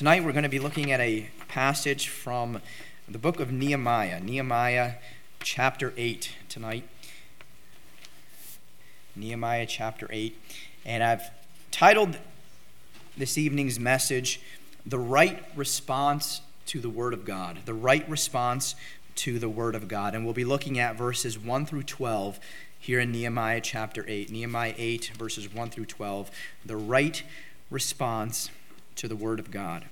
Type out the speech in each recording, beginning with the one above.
Tonight we're going to be looking at a passage from the book of Nehemiah, Nehemiah chapter 8 tonight. Nehemiah chapter 8. And I've titled this evening's message, The Right Response to the Word of God. The Right Response to the Word of God. And we'll be looking at verses 1 through 12 here in Nehemiah chapter 8. Nehemiah 8, verses 1 through 12. The Right Response to the Word of God.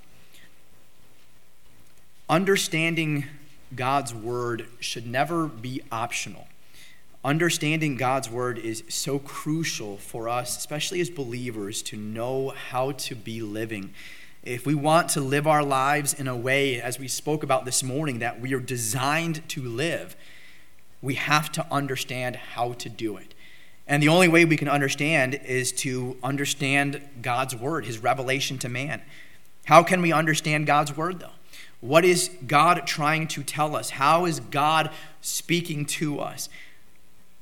Understanding God's Word should never be optional. Understanding God's Word is so crucial for us, especially as believers, to know how to be living. If we want to live our lives in a way, as we spoke about this morning, that we are designed to live, we have to understand how to do it. And the only way we can understand is to understand God's word, his revelation to man. How can we understand God's word, though? What is God trying to tell us? How is God speaking to us?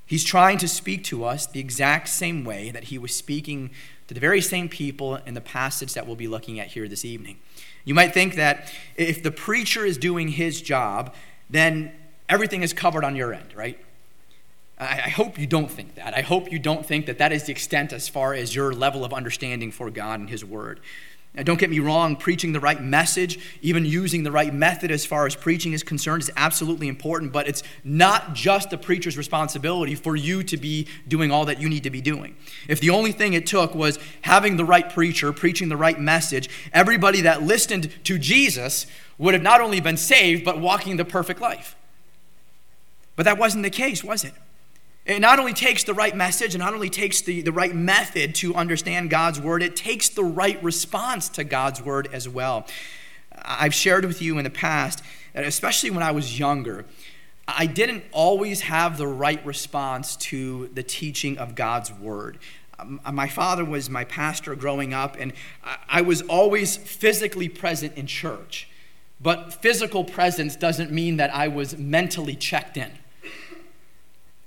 He's trying to speak to us the exact same way that he was speaking to the very same people in the passage that we'll be looking at here this evening. You might think that if the preacher is doing his job, then everything is covered on your end, right? I hope you don't think that. I hope you don't think that that is the extent as far as your level of understanding for God and His Word. Now, don't get me wrong, preaching the right message, even using the right method as far as preaching is concerned, is absolutely important, but it's not just the preacher's responsibility for you to be doing all that you need to be doing. If the only thing it took was having the right preacher, preaching the right message, everybody that listened to Jesus would have not only been saved, but walking the perfect life. But that wasn't the case, was it? It not only takes the right message it not only takes the, the right method to understand God's word, it takes the right response to God's word as well. I've shared with you in the past that, especially when I was younger, I didn't always have the right response to the teaching of God's word. Um, my father was my pastor growing up, and I was always physically present in church. But physical presence doesn't mean that I was mentally checked in.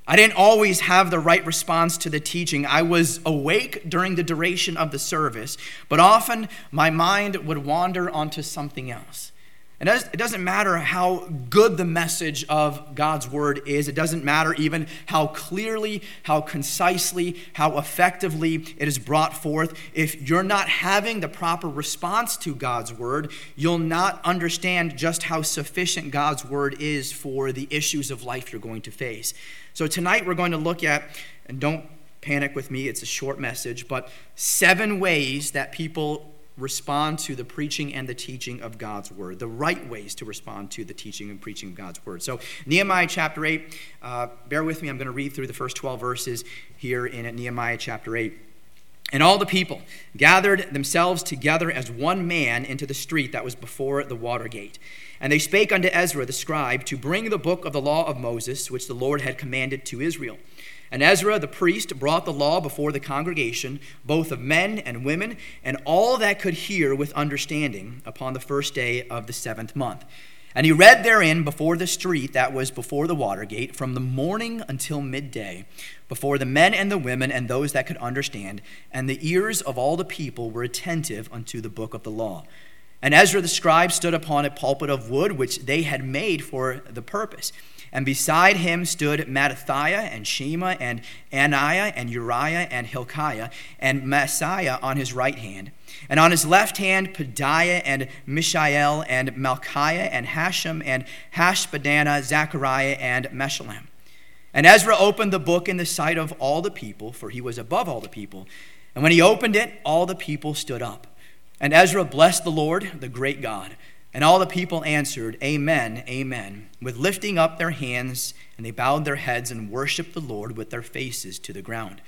I didn't always have the right response to the teaching. I was awake during the duration of the service, but often my mind would wander onto something else. And it doesn't matter how good the message of God's word is. It doesn't matter even how clearly, how concisely, how effectively it is brought forth. If you're not having the proper response to God's word, you'll not understand just how sufficient God's word is for the issues of life you're going to face. So tonight we're going to look at, and don't panic with me, it's a short message, but seven ways that people respond to the preaching and the teaching of God's word, the right ways to respond to the teaching and preaching of God's word. So, Nehemiah chapter 8, uh, bear with me, I'm going to read through the first 12 verses here in Nehemiah chapter 8. And all the people gathered themselves together as one man into the street that was before the water gate. And they spake unto Ezra the scribe to bring the book of the law of Moses, which the Lord had commanded to Israel. And Ezra the priest brought the law before the congregation, both of men and women, and all that could hear with understanding, upon the first day of the seventh month. And he read therein before the street that was before the water gate, from the morning until midday, before the men and the women and those that could understand, and the ears of all the people were attentive unto the book of the law. And Ezra the scribe stood upon a pulpit of wood which they had made for the purpose. And beside him stood Mattithiah and Shema and Ananiah and Uriah and Hilkiah and Maaseiah on his right hand. And on his left hand, Pedaiah and Mishael and Malchiah and Hashum and Hashbadana, Zechariah and Meshullam. And Ezra opened the book in the sight of all the people, for he was above all the people. And when he opened it, all the people stood up. And Ezra blessed the Lord, the great God. And all the people answered, Amen, Amen, with lifting up their hands, and they bowed their heads and worshiped the Lord with their faces to the ground.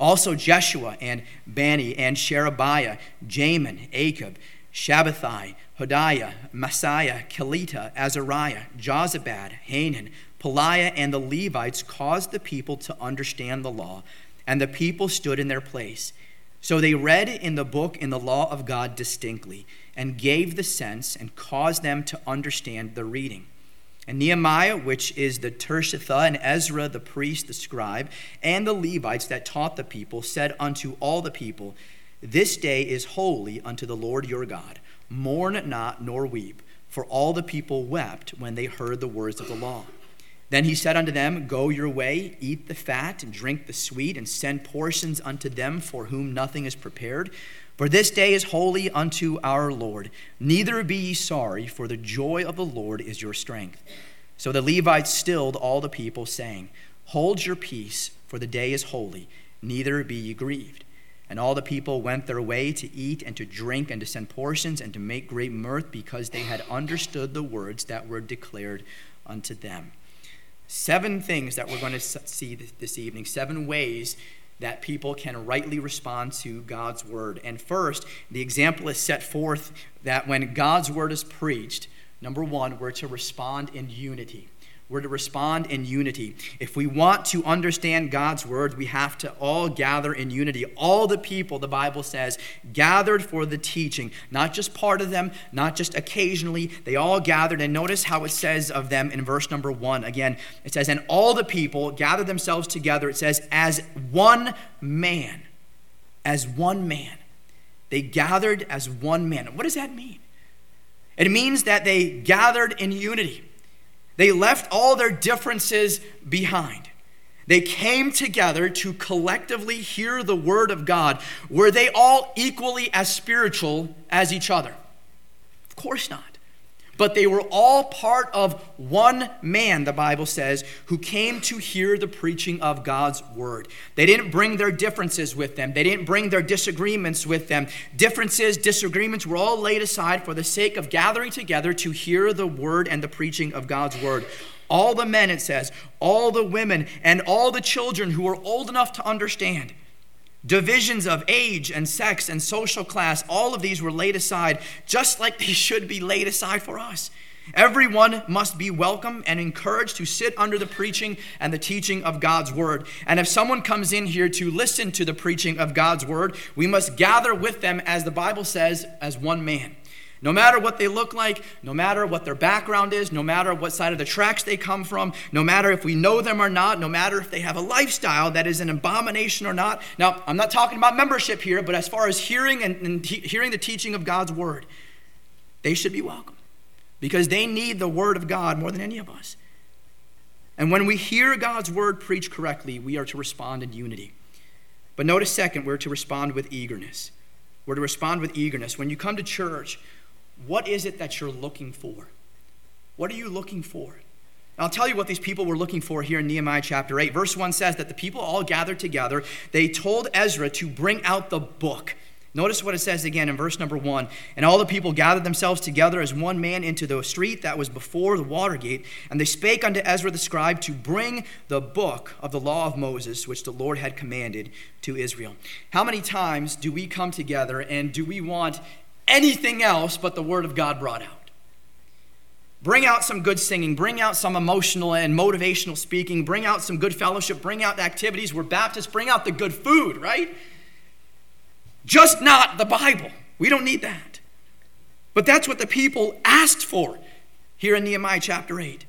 Also Jeshua and Bani and Sherebiah, Jamin, Akkub, Shabbethai, Hodiah, Maaseiah, Kelita, Azariah, Jozabad, Hanan, Pelaiah, and the Levites caused the people to understand the law, and the people stood in their place. So they read in the book in the law of God distinctly, and gave the sense, and caused them to understand the reading. And Nehemiah, which is the Tirshatha, and Ezra, the priest, the scribe, and the Levites that taught the people, said unto all the people, This day is holy unto the Lord your God. Mourn not, nor weep, for all the people wept when they heard the words of the law. Then he said unto them, Go your way, eat the fat, and drink the sweet, and send portions unto them for whom nothing is prepared. For this day is holy unto our Lord. Neither be ye sorry, for the joy of the Lord is your strength. So the Levites stilled all the people, saying, Hold your peace, for the day is holy, neither be ye grieved. And all the people went their way to eat and to drink and to send portions and to make great mirth because they had understood the words that were declared unto them. Seven things that we're going to see this evening, seven ways that people can rightly respond to God's word. And first, the example is set forth that when God's word is preached, number one, we're to respond in unity. We're to respond in unity. If we want to understand God's word, we have to all gather in unity. All the people, the Bible says, gathered for the teaching. Not just part of them, not just occasionally. They all gathered. And notice how it says of them in verse number one. Again, it says, And all the people gathered themselves together. It says, As one man. As one man. They gathered as one man. What does that mean? It means that they gathered in unity. They left all their differences behind. They came together to collectively hear the word of God. Were they all equally as spiritual as each other? Of course not but they were all part of one man, the Bible says, who came to hear the preaching of God's word. They didn't bring their differences with them, they didn't bring their disagreements with them. Differences, disagreements were all laid aside for the sake of gathering together to hear the word and the preaching of God's word. All the men, it says, all the women, and all the children who were old enough to understand Divisions of age and sex and social class, all of these were laid aside, just like they should be laid aside for us. Everyone must be welcome and encouraged to sit under the preaching and the teaching of God's word. And if someone comes in here to listen to the preaching of God's word, we must gather with them, as the Bible says, as one man. No matter what they look like, no matter what their background is, no matter what side of the tracks they come from, no matter if we know them or not, no matter if they have a lifestyle that is an abomination or not. Now, I'm not talking about membership here, but as far as hearing and, and he, hearing the teaching of God's word, they should be welcome because they need the word of God more than any of us. And when we hear God's word preached correctly, we are to respond in unity. But notice, second, we're to respond with eagerness. We're to respond with eagerness. When you come to church, what is it that you're looking for? What are you looking for? I'll tell you what these people were looking for here in Nehemiah chapter 8. Verse 1 says that the people all gathered together. They told Ezra to bring out the book. Notice what it says again in verse number 1. And all the people gathered themselves together as one man into the street that was before the water gate. And they spake unto Ezra the scribe to bring the book of the law of Moses, which the Lord had commanded to Israel. How many times do we come together and do we want anything else but the Word of God brought out. Bring out some good singing, bring out some emotional and motivational speaking, bring out some good fellowship, bring out activities. We're Baptists, bring out the good food, right? Just not the Bible. We don't need that. But that's what the people asked for here in Nehemiah chapter 8.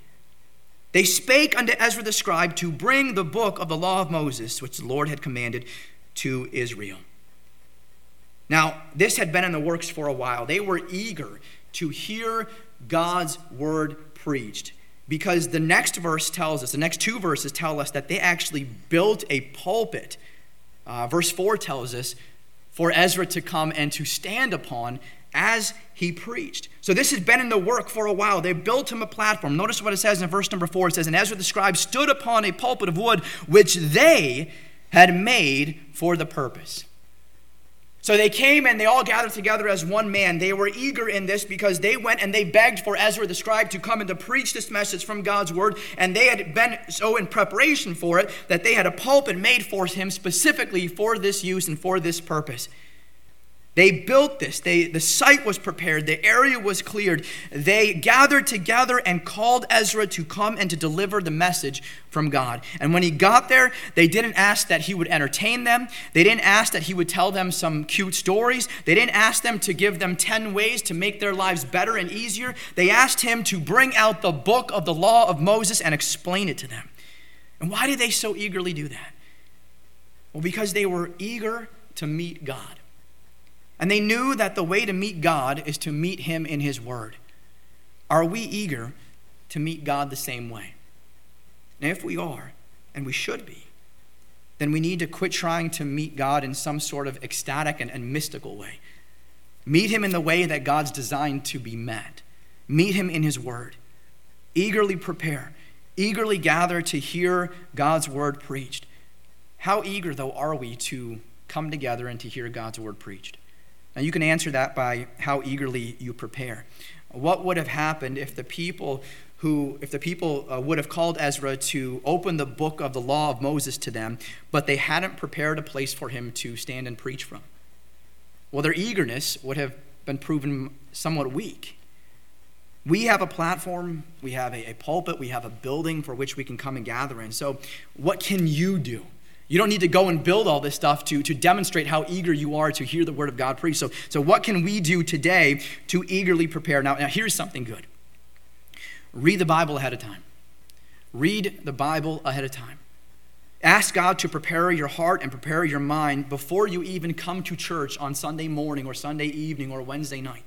They spake unto Ezra the scribe to bring the book of the law of Moses, which the Lord had commanded to Israel. Now, this had been in the works for a while. They were eager to hear God's word preached because the next verse tells us, the next two verses tell us that they actually built a pulpit. Uh, verse 4 tells us for Ezra to come and to stand upon as he preached. So this has been in the work for a while. They built him a platform. Notice what it says in verse number 4. It says, And Ezra the scribe stood upon a pulpit of wood which they had made for the purpose. So they came and they all gathered together as one man. They were eager in this because they went and they begged for Ezra the scribe to come and to preach this message from God's word. And they had been so in preparation for it that they had a pulpit made for him specifically for this use and for this purpose. They built this. They, the site was prepared. The area was cleared. They gathered together and called Ezra to come and to deliver the message from God. And when he got there, they didn't ask that he would entertain them. They didn't ask that he would tell them some cute stories. They didn't ask them to give them 10 ways to make their lives better and easier. They asked him to bring out the book of the law of Moses and explain it to them. And why did they so eagerly do that? Well, because they were eager to meet God. And they knew that the way to meet God is to meet Him in His Word. Are we eager to meet God the same way? And if we are, and we should be, then we need to quit trying to meet God in some sort of ecstatic and, and mystical way. Meet Him in the way that God's designed to be met. Meet Him in His Word. Eagerly prepare, eagerly gather to hear God's Word preached. How eager, though, are we to come together and to hear God's Word preached? Now, you can answer that by how eagerly you prepare. What would have happened if the people who, if the people uh, would have called Ezra to open the book of the law of Moses to them, but they hadn't prepared a place for him to stand and preach from? Well, their eagerness would have been proven somewhat weak. We have a platform, we have a, a pulpit, we have a building for which we can come and gather in. So, what can you do? You don't need to go and build all this stuff to, to demonstrate how eager you are to hear the word of God preached. So, so what can we do today to eagerly prepare? Now, now here's something good. Read the Bible ahead of time. Read the Bible ahead of time. Ask God to prepare your heart and prepare your mind before you even come to church on Sunday morning or Sunday evening or Wednesday night.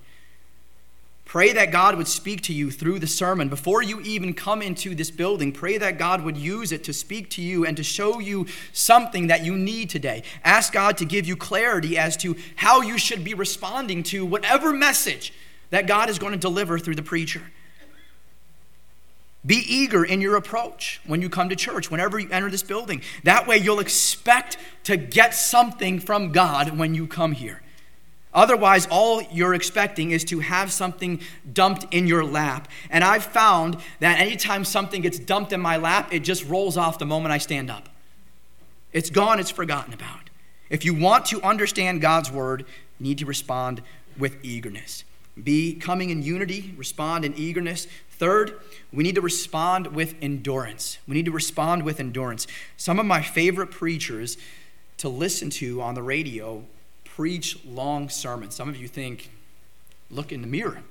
Pray that God would speak to you through the sermon. Before you even come into this building, pray that God would use it to speak to you and to show you something that you need today. Ask God to give you clarity as to how you should be responding to whatever message that God is going to deliver through the preacher. Be eager in your approach when you come to church, whenever you enter this building. That way, you'll expect to get something from God when you come here. Otherwise, all you're expecting is to have something dumped in your lap. And I've found that anytime something gets dumped in my lap, it just rolls off the moment I stand up. It's gone, it's forgotten about. If you want to understand God's word, you need to respond with eagerness. Be coming in unity, respond in eagerness. Third, we need to respond with endurance. We need to respond with endurance. Some of my favorite preachers to listen to on the radio preach long sermons. Some of you think, look in the mirror.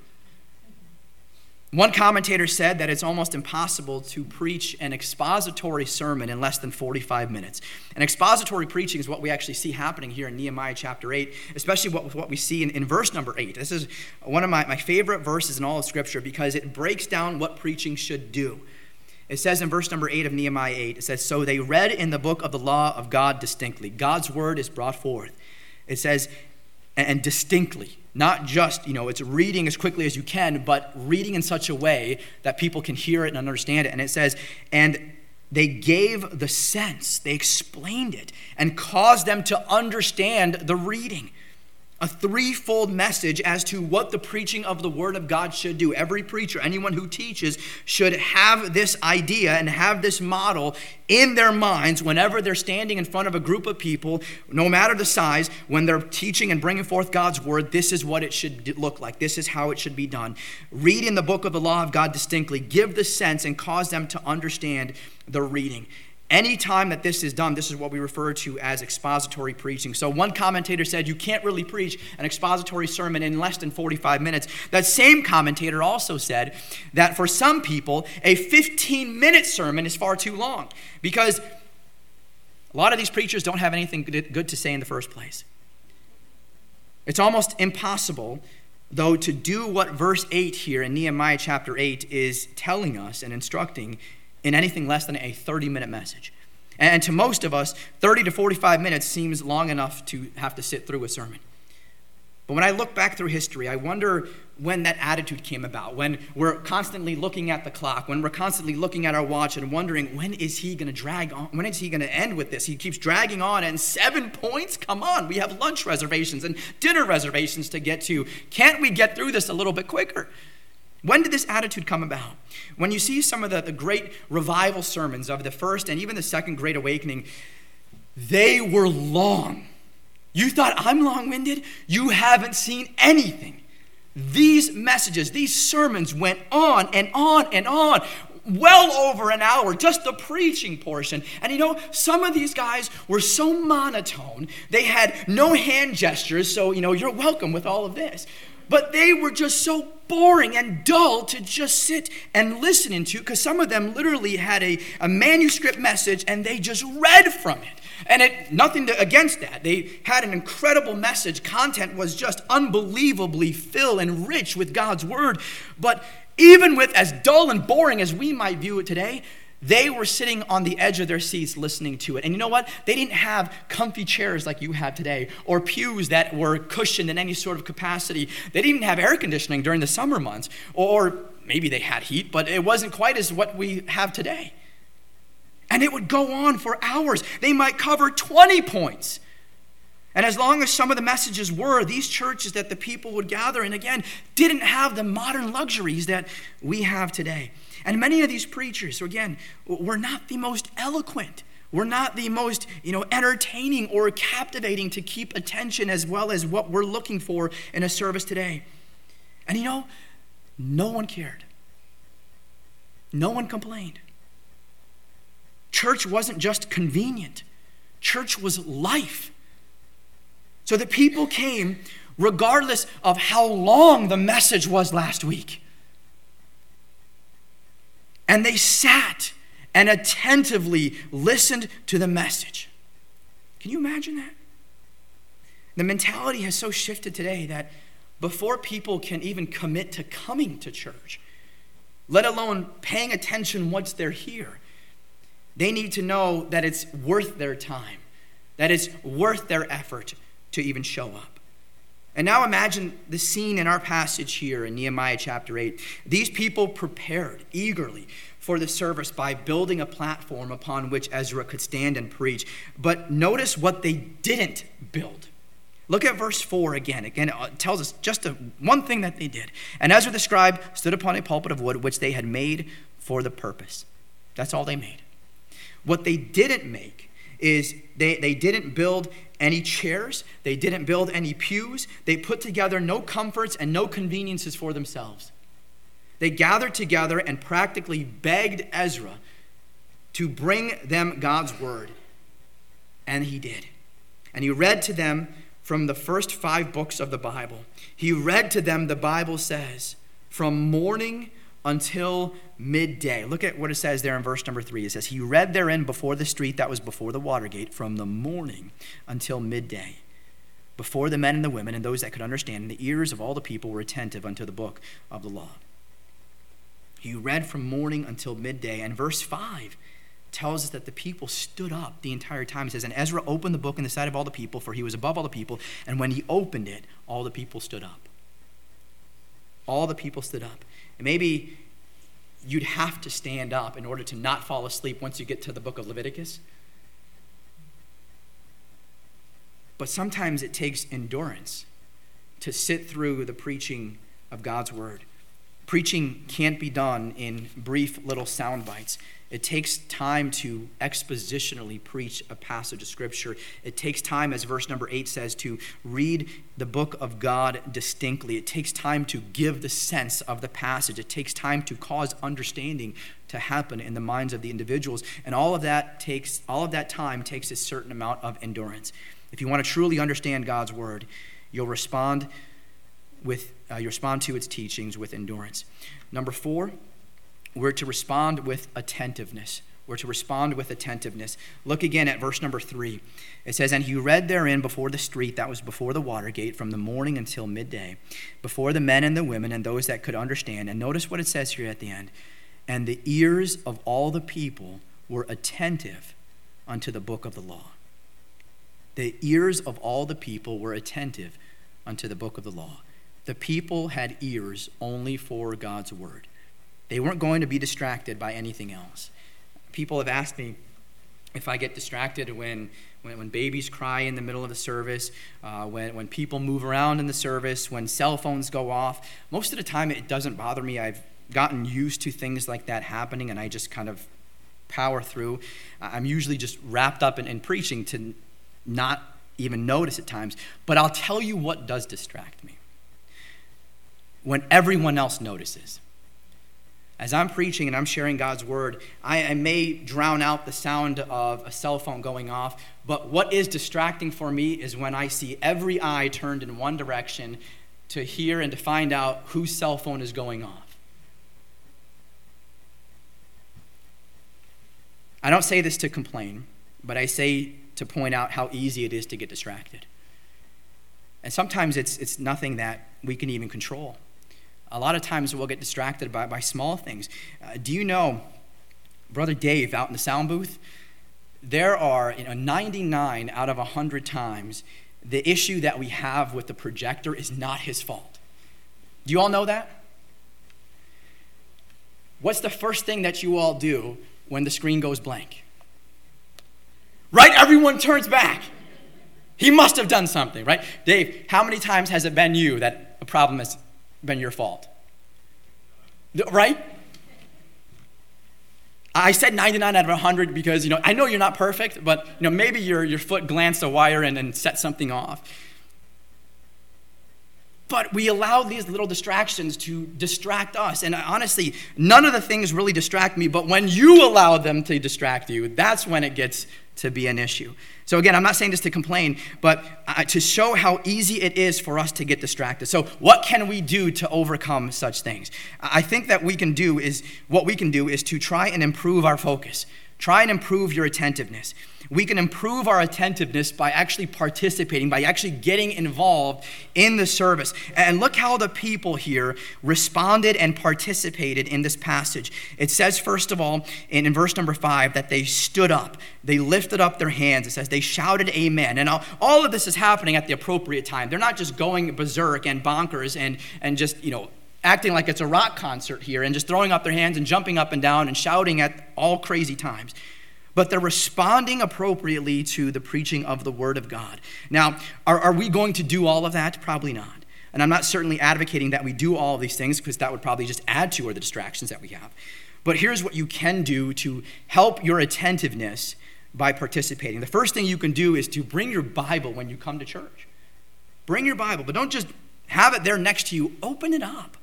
One commentator said that it's almost impossible to preach an expository sermon in less than 45 minutes. And expository preaching is what we actually see happening here in Nehemiah chapter 8, especially what, what we see in, in verse number 8. This is one of my, my favorite verses in all of Scripture because it breaks down what preaching should do. It says in verse number 8 of Nehemiah 8, it says, So they read in the book of the law of God distinctly. God's word is brought forth. It says, and distinctly, not just, you know, it's reading as quickly as you can, but reading in such a way that people can hear it and understand it. And it says, and they gave the sense, they explained it, and caused them to understand the reading a threefold message as to what the preaching of the Word of God should do. Every preacher, anyone who teaches, should have this idea and have this model in their minds whenever they're standing in front of a group of people, no matter the size, when they're teaching and bringing forth God's Word. This is what it should look like. This is how it should be done. Read in the book of the law of God distinctly, give the sense, and cause them to understand the reading. Anytime that this is done, this is what we refer to as expository preaching. So, one commentator said you can't really preach an expository sermon in less than 45 minutes. That same commentator also said that for some people, a 15 minute sermon is far too long because a lot of these preachers don't have anything good to say in the first place. It's almost impossible, though, to do what verse 8 here in Nehemiah chapter 8 is telling us and instructing in anything less than a 30 minute message. And to most of us, 30 to 45 minutes seems long enough to have to sit through a sermon. But when I look back through history, I wonder when that attitude came about, when we're constantly looking at the clock, when we're constantly looking at our watch and wondering, when is he going to drag on? When is he going to end with this? He keeps dragging on, and seven points? Come on, we have lunch reservations and dinner reservations to get to. Can't we get through this a little bit quicker? When did this attitude come about? When you see some of the, the great revival sermons of the first and even the second Great Awakening, they were long. You thought I'm long winded? You haven't seen anything. These messages, these sermons went on and on and on, well over an hour, just the preaching portion. And you know, some of these guys were so monotone, they had no hand gestures, so, you know, you're welcome with all of this but they were just so boring and dull to just sit and listen into because some of them literally had a, a manuscript message and they just read from it. And it, nothing to, against that. They had an incredible message. Content was just unbelievably filled and rich with God's word. But even with as dull and boring as we might view it today, they were sitting on the edge of their seats listening to it. And you know what? They didn't have comfy chairs like you have today or pews that were cushioned in any sort of capacity. They didn't have air conditioning during the summer months. Or maybe they had heat, but it wasn't quite as what we have today. And it would go on for hours. They might cover 20 points. And as long as some of the messages were, these churches that the people would gather in, again, didn't have the modern luxuries that we have today. And many of these preachers, again, were not the most eloquent. We're not the most, you know, entertaining or captivating to keep attention as well as what we're looking for in a service today. And you know, no one cared. No one complained. Church wasn't just convenient, church was life. So the people came regardless of how long the message was last week. And they sat and attentively listened to the message. Can you imagine that? The mentality has so shifted today that before people can even commit to coming to church, let alone paying attention once they're here, they need to know that it's worth their time, that it's worth their effort to even show up. And now imagine the scene in our passage here in Nehemiah chapter 8. These people prepared eagerly for the service by building a platform upon which Ezra could stand and preach. But notice what they didn't build. Look at verse 4 again. Again, it uh, tells us just a, one thing that they did. And Ezra the scribe stood upon a pulpit of wood which they had made for the purpose. That's all they made. What they didn't make is they, they didn't build any chairs, they didn't build any pews, they put together no comforts and no conveniences for themselves. They gathered together and practically begged Ezra to bring them God's word. And he did. And he read to them from the first five books of the Bible. He read to them, the Bible says, from morning until midday. Look at what it says there in verse number three. It says, He read therein before the street that was before the water gate from the morning until midday. Before the men and the women and those that could understand, and the ears of all the people were attentive unto the book of the law. He read from morning until midday. And verse 5 tells us that the people stood up the entire time. It says, And Ezra opened the book in the sight of all the people, for he was above all the people. And when he opened it, all the people stood up. All the people stood up. And maybe you'd have to stand up in order to not fall asleep once you get to the book of Leviticus. But sometimes it takes endurance to sit through the preaching of God's word. Preaching can't be done in brief little sound bites. It takes time to expositionally preach a passage of Scripture. It takes time, as verse number eight says, to read the book of God distinctly. It takes time to give the sense of the passage. It takes time to cause understanding to happen in the minds of the individuals. And all of that takes all of that time takes a certain amount of endurance. If you want to truly understand God's word, you'll respond with uh, you respond to its teachings with endurance. Number four, we're to respond with attentiveness. We're to respond with attentiveness. Look again at verse number three. It says, And he read therein before the street that was before the water gate from the morning until midday, before the men and the women and those that could understand. And notice what it says here at the end. And the ears of all the people were attentive unto the book of the law. The ears of all the people were attentive unto the book of the law. The people had ears only for God's word. They weren't going to be distracted by anything else. People have asked me if I get distracted when, when, when babies cry in the middle of the service, uh, when, when people move around in the service, when cell phones go off. Most of the time, it doesn't bother me. I've gotten used to things like that happening, and I just kind of power through. I'm usually just wrapped up in, in preaching to not even notice at times. But I'll tell you what does distract me when everyone else notices as I'm preaching and I'm sharing God's word, I, I, may drown out the sound of a cell phone going off, but what is distracting for me is when I see every eye turned in one direction to hear and to find out whose cell phone is going off. I don't say this to complain, but I say to point out how easy it is to get distracted. And sometimes it's, it's nothing that we can even control. A lot of times we'll get distracted by, by small things. Uh, do you know, Brother Dave out in the sound booth, there are you know, 99 out of 100 times the issue that we have with the projector is not his fault. Do you all know that? What's the first thing that you all do when the screen goes blank? Right? Everyone turns back. He must have done something, right? Dave, how many times has it been you that a problem has been your fault? Right? I said 99 out of 100 because, you know, I know you're not perfect, but, you know, maybe your, your foot glanced a wire and, and set something off. But we allow these little distractions to distract us. And honestly, none of the things really distract me, but when you allow them to distract you, that's when it gets to be an issue. So, again, I'm not saying this to complain, but to show how easy it is for us to get distracted. So, what can we do to overcome such things? I think that we can do is what we can do is to try and improve our focus, try and improve your attentiveness we can improve our attentiveness by actually participating, by actually getting involved in the service. And look how the people here responded and participated in this passage. It says, first of all, in, verse number five, that they stood up, they lifted up their hands. It says they shouted, Amen. And all of this is happening at the appropriate time. They're not just going berserk and bonkers and, and just, you know, acting like it's a rock concert here and just throwing up their hands and jumping up and down and shouting at all crazy times but they're responding appropriately to the preaching of the Word of God. Now, are, are we going to do all of that? Probably not. And I'm not certainly advocating that we do all of these things because that would probably just add to or the distractions that we have. But here's what you can do to help your attentiveness by participating. The first thing you can do is to bring your Bible when you come to church. Bring your Bible, but don't just have it there next to you, open it up.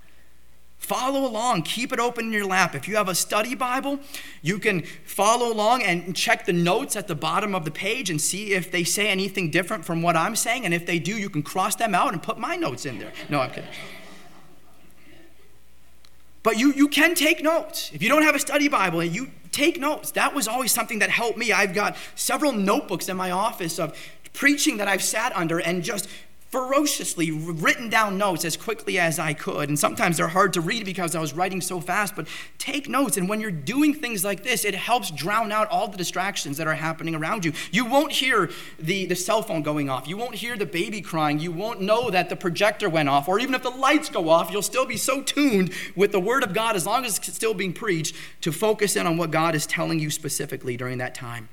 Follow along, keep it open in your lap. If you have a study Bible, you can follow along and check the notes at the bottom of the page and see if they say anything different from what I'm saying. And if they do, you can cross them out and put my notes in there. No, I'm kidding. But you, you can take notes. If you don't have a study Bible, you take notes. That was always something that helped me. I've got several notebooks in my office of preaching that I've sat under and just ferociously written down notes as quickly as I could. And sometimes they're hard to read because I was writing so fast, but take notes. And when you're doing things like this, it helps drown out all the distractions that are happening around you. You won't hear the, the cell phone going off, you won't hear the baby crying, you won't know that the projector went off, or even if the lights go off, you'll still be so tuned with the Word of God as long as it's still being preached to focus in on what God is telling you specifically during that time.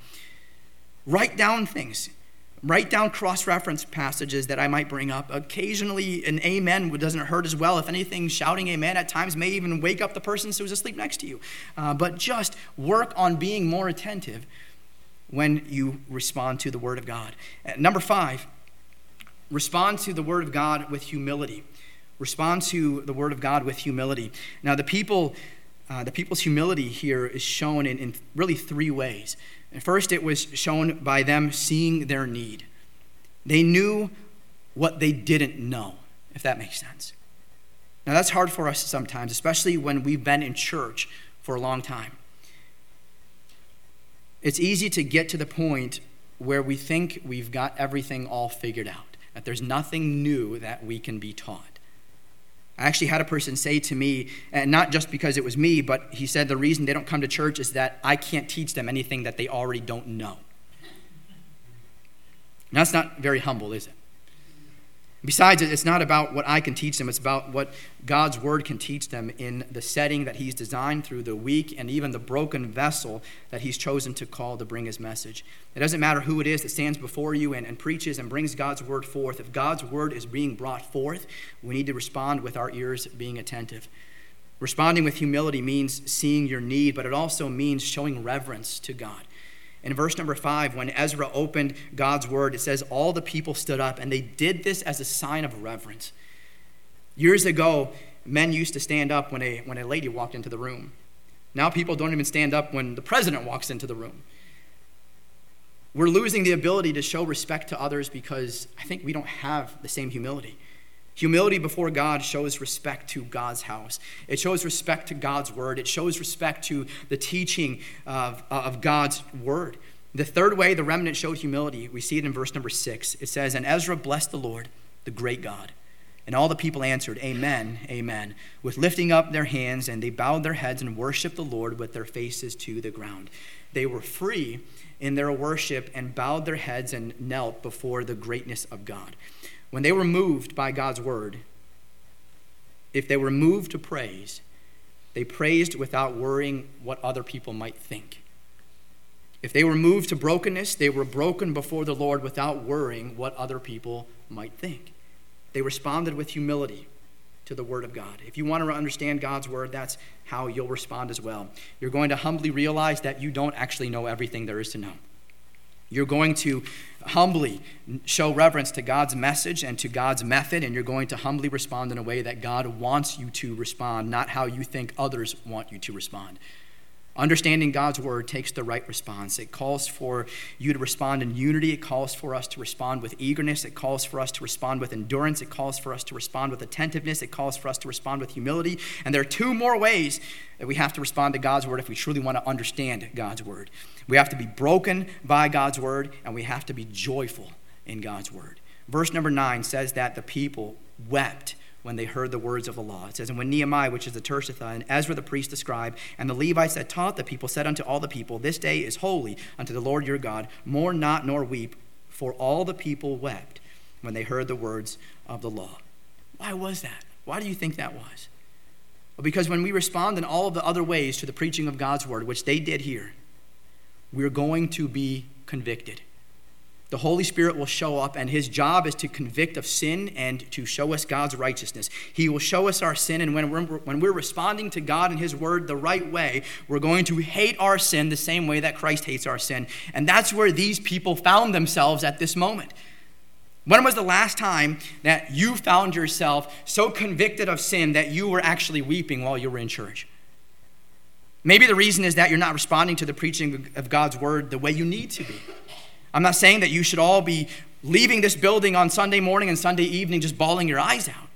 Write down things. Write down cross reference passages that I might bring up. Occasionally, an amen doesn't hurt as well. If anything, shouting amen at times may even wake up the person who's asleep next to you. Uh, but just work on being more attentive when you respond to the Word of God. Uh, number five, respond to the Word of God with humility. Respond to the Word of God with humility. Now, the people. Uh, the people's humility here is shown in, in really three ways. And first, it was shown by them seeing their need. They knew what they didn't know, if that makes sense. Now, that's hard for us sometimes, especially when we've been in church for a long time. It's easy to get to the point where we think we've got everything all figured out, that there's nothing new that we can be taught. I actually had a person say to me, and not just because it was me, but he said the reason they don't come to church is that I can't teach them anything that they already don't know. And that's not very humble, is it? Besides, it's not about what I can teach them, it's about what God's word can teach them in the setting that He's designed through the weak and even the broken vessel that He's chosen to call to bring His message. It doesn't matter who it is that stands before you and, and preaches and brings God's word forth. If God's word is being brought forth, we need to respond with our ears being attentive. Responding with humility means seeing your need, but it also means showing reverence to God. In verse number five, when Ezra opened God's word, it says, All the people stood up, and they did this as a sign of reverence. Years ago, men used to stand up when a, when a lady walked into the room. Now people don't even stand up when the president walks into the room. We're losing the ability to show respect to others because I think we don't have the same humility. Humility before God shows respect to God's house. It shows respect to God's word. It shows respect to the teaching of, of God's word. The third way the remnant showed humility, we see it in verse number six. It says, And Ezra blessed the Lord, the great God. And all the people answered, Amen, Amen, with lifting up their hands, and they bowed their heads and worshiped the Lord with their faces to the ground. They were free in their worship and bowed their heads and knelt before the greatness of God. When they were moved by God's word, if they were moved to praise, they praised without worrying what other people might think. If they were moved to brokenness, they were broken before the Lord without worrying what other people might think. They responded with humility to the Word of God. If you want to understand God's Word, that's how you'll respond as well. You're going to humbly realize that you don't actually know everything there is to know. You're going to humbly show reverence to God's message and to God's method, and you're going to humbly respond in a way that God wants you to respond, not how you think others want you to respond. Understanding God's word takes the right response. It calls for you to respond in unity. It calls for us to respond with eagerness. It calls for us to respond with endurance. It calls for us to respond with attentiveness. It calls for us to respond with humility. And there are two more ways that we have to respond to God's word if we truly want to understand God's word. We have to be broken by God's word, and we have to be joyful in God's word. Verse number nine says that the people wept when they heard the words of the law. It says, And when Nehemiah, which is the Tirshatha, and Ezra the priest, the scribe, and the Levites that taught the people said unto all the people, This day is holy unto the Lord your God, mourn not nor weep, for all the people wept when they heard the words of the law. Why was that? Why do you think that was? Well, because when we respond in all of the other ways to the preaching of God's word, which they did here, we're going to be convicted the Holy Spirit will show up, and his job is to convict of sin and to show us God's righteousness. He will show us our sin, and when we're, when we're responding to God and his word the right way, we're going to hate our sin the same way that Christ hates our sin. And that's where these people found themselves at this moment. When was the last time that you found yourself so convicted of sin that you were actually weeping while you were in church? Maybe the reason is that you're not responding to the preaching of God's word the way you need to be. I'm not saying that you should all be leaving this building on Sunday morning and Sunday evening just bawling your eyes out.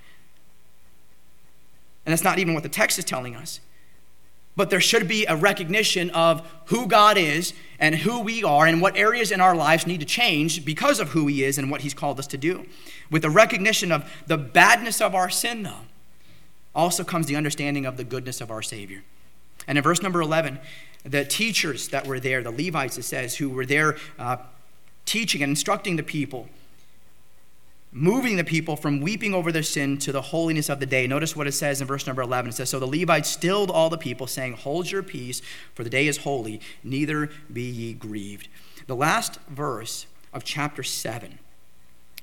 And that's not even what the text is telling us. But there should be a recognition of who God is and who we are and what areas in our lives need to change because of who He is and what He's called us to do. With the recognition of the badness of our sin, though, also comes the understanding of the goodness of our Savior. And in verse number 11, the teachers that were there, the Levites, it says, who were there uh, teaching and instructing the people, moving the people from weeping over their sin to the holiness of the day. Notice what it says in verse number 11. It says, So the Levites stilled all the people, saying, Hold your peace, for the day is holy, neither be ye grieved. The last verse of chapter 7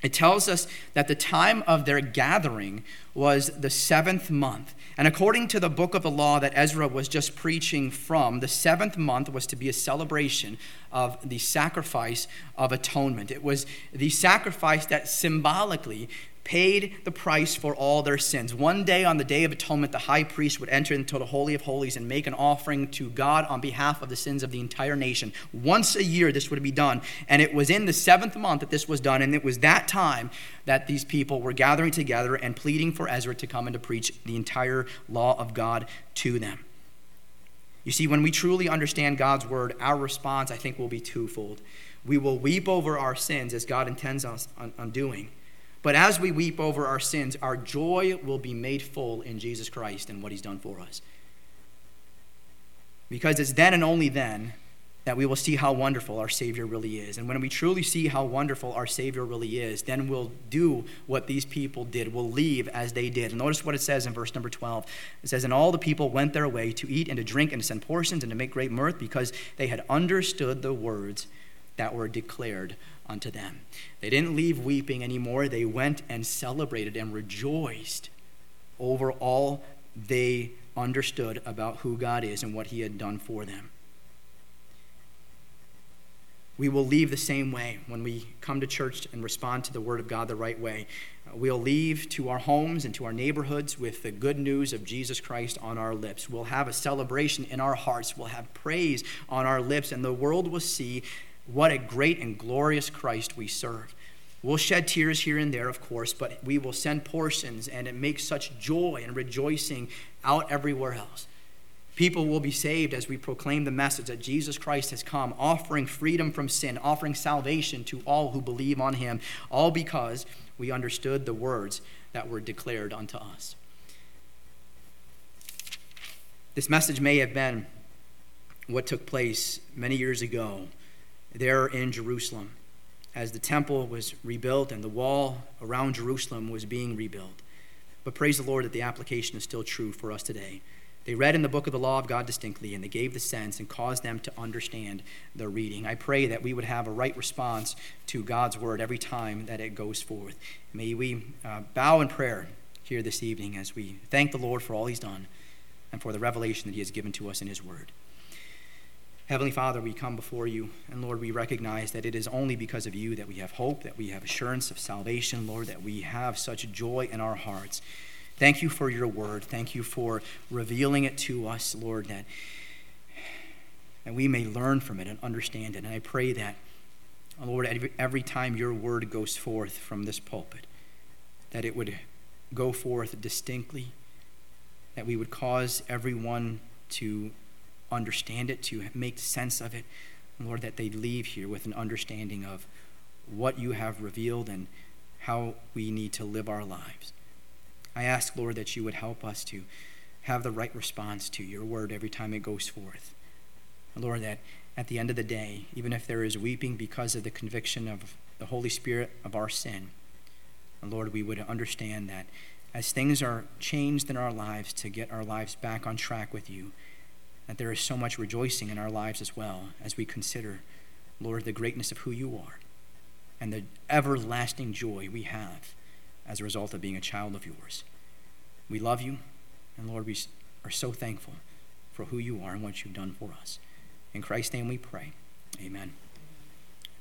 it tells us that the time of their gathering was the seventh month. And according to the book of the law that Ezra was just preaching from, the seventh month was to be a celebration of the sacrifice of atonement. It was the sacrifice that symbolically paid the price for all their sins. One day on the Day of Atonement, the high priest would enter into the Holy of Holies and make an offering to God on behalf of the sins of the entire nation. Once a year, this would be done. And it was in the seventh month that this was done. And it was that time that these people were gathering together and pleading for Ezra to come and to preach the entire law of God to them. You see, when we truly understand God's word, our response, I think, will be twofold. We will weep over our sins as God intends us on, on doing but as we weep over our sins, our joy will be made full in Jesus Christ and what he's done for us. Because it's then and only then that we will see how wonderful our Savior really is. And when we truly see how wonderful our Savior really is, then we'll do what these people did. We'll leave as they did. And notice what it says in verse number 12. It says, And all the people went their way to eat and to drink and to send portions and to make great mirth because they had understood the words that were declared unto them. They didn't leave weeping anymore. They went and celebrated and rejoiced over all they understood about who God is and what He had done for them. We will leave the same way when we come to church and respond to the Word of God the right way. Uh, we'll leave to our homes and to our neighborhoods with the good news of Jesus Christ on our lips. We'll have a celebration in our hearts. We'll have praise on our lips, and the world will see what a great and glorious Christ we serve. We'll shed tears here and there, of course, but we will send portions, and it makes such joy and rejoicing out everywhere else. People will be saved as we proclaim the message that Jesus Christ has come, offering freedom from sin, offering salvation to all who believe on him, all because we understood the words that were declared unto us. This message may have been what took place many years ago there in Jerusalem as the temple was rebuilt and the wall around Jerusalem was being rebuilt. But praise the Lord that the application is still true for us today. They read in the book of the law of God distinctly, and they gave the sense and caused them to understand the reading. I pray that we would have a right response to God's word every time that it goes forth. May we uh, bow in prayer here this evening as we thank the Lord for all He's done and for the revelation that He has given to us in His word. Heavenly Father, we come before you, and Lord, we recognize that it is only because of you that we have hope, that we have assurance of salvation, Lord, that we have such joy in our hearts. Thank you for your word. Thank you for revealing it to us, Lord, that, that we may learn from it and understand it. And I pray that, Lord, every, every time your word goes forth from this pulpit, that it would go forth distinctly, that we would cause everyone to understand it, to make sense of it. Lord, that they leave here with an understanding of what you have revealed and how we need to live our lives. I ask, Lord, that you would help us to have the right response to your word every time it goes forth. Lord, that at the end of the day, even if there is weeping because of the conviction of the Holy Spirit of our sin, Lord, we would understand that as things are changed in our lives to get our lives back on track with you, that there is so much rejoicing in our lives as well as we consider, Lord, the greatness of who you are and the everlasting joy we have as a result of being a child of yours. We love you, and Lord, we are so thankful for who you are and what you've done for us. In Christ's name we pray. Amen.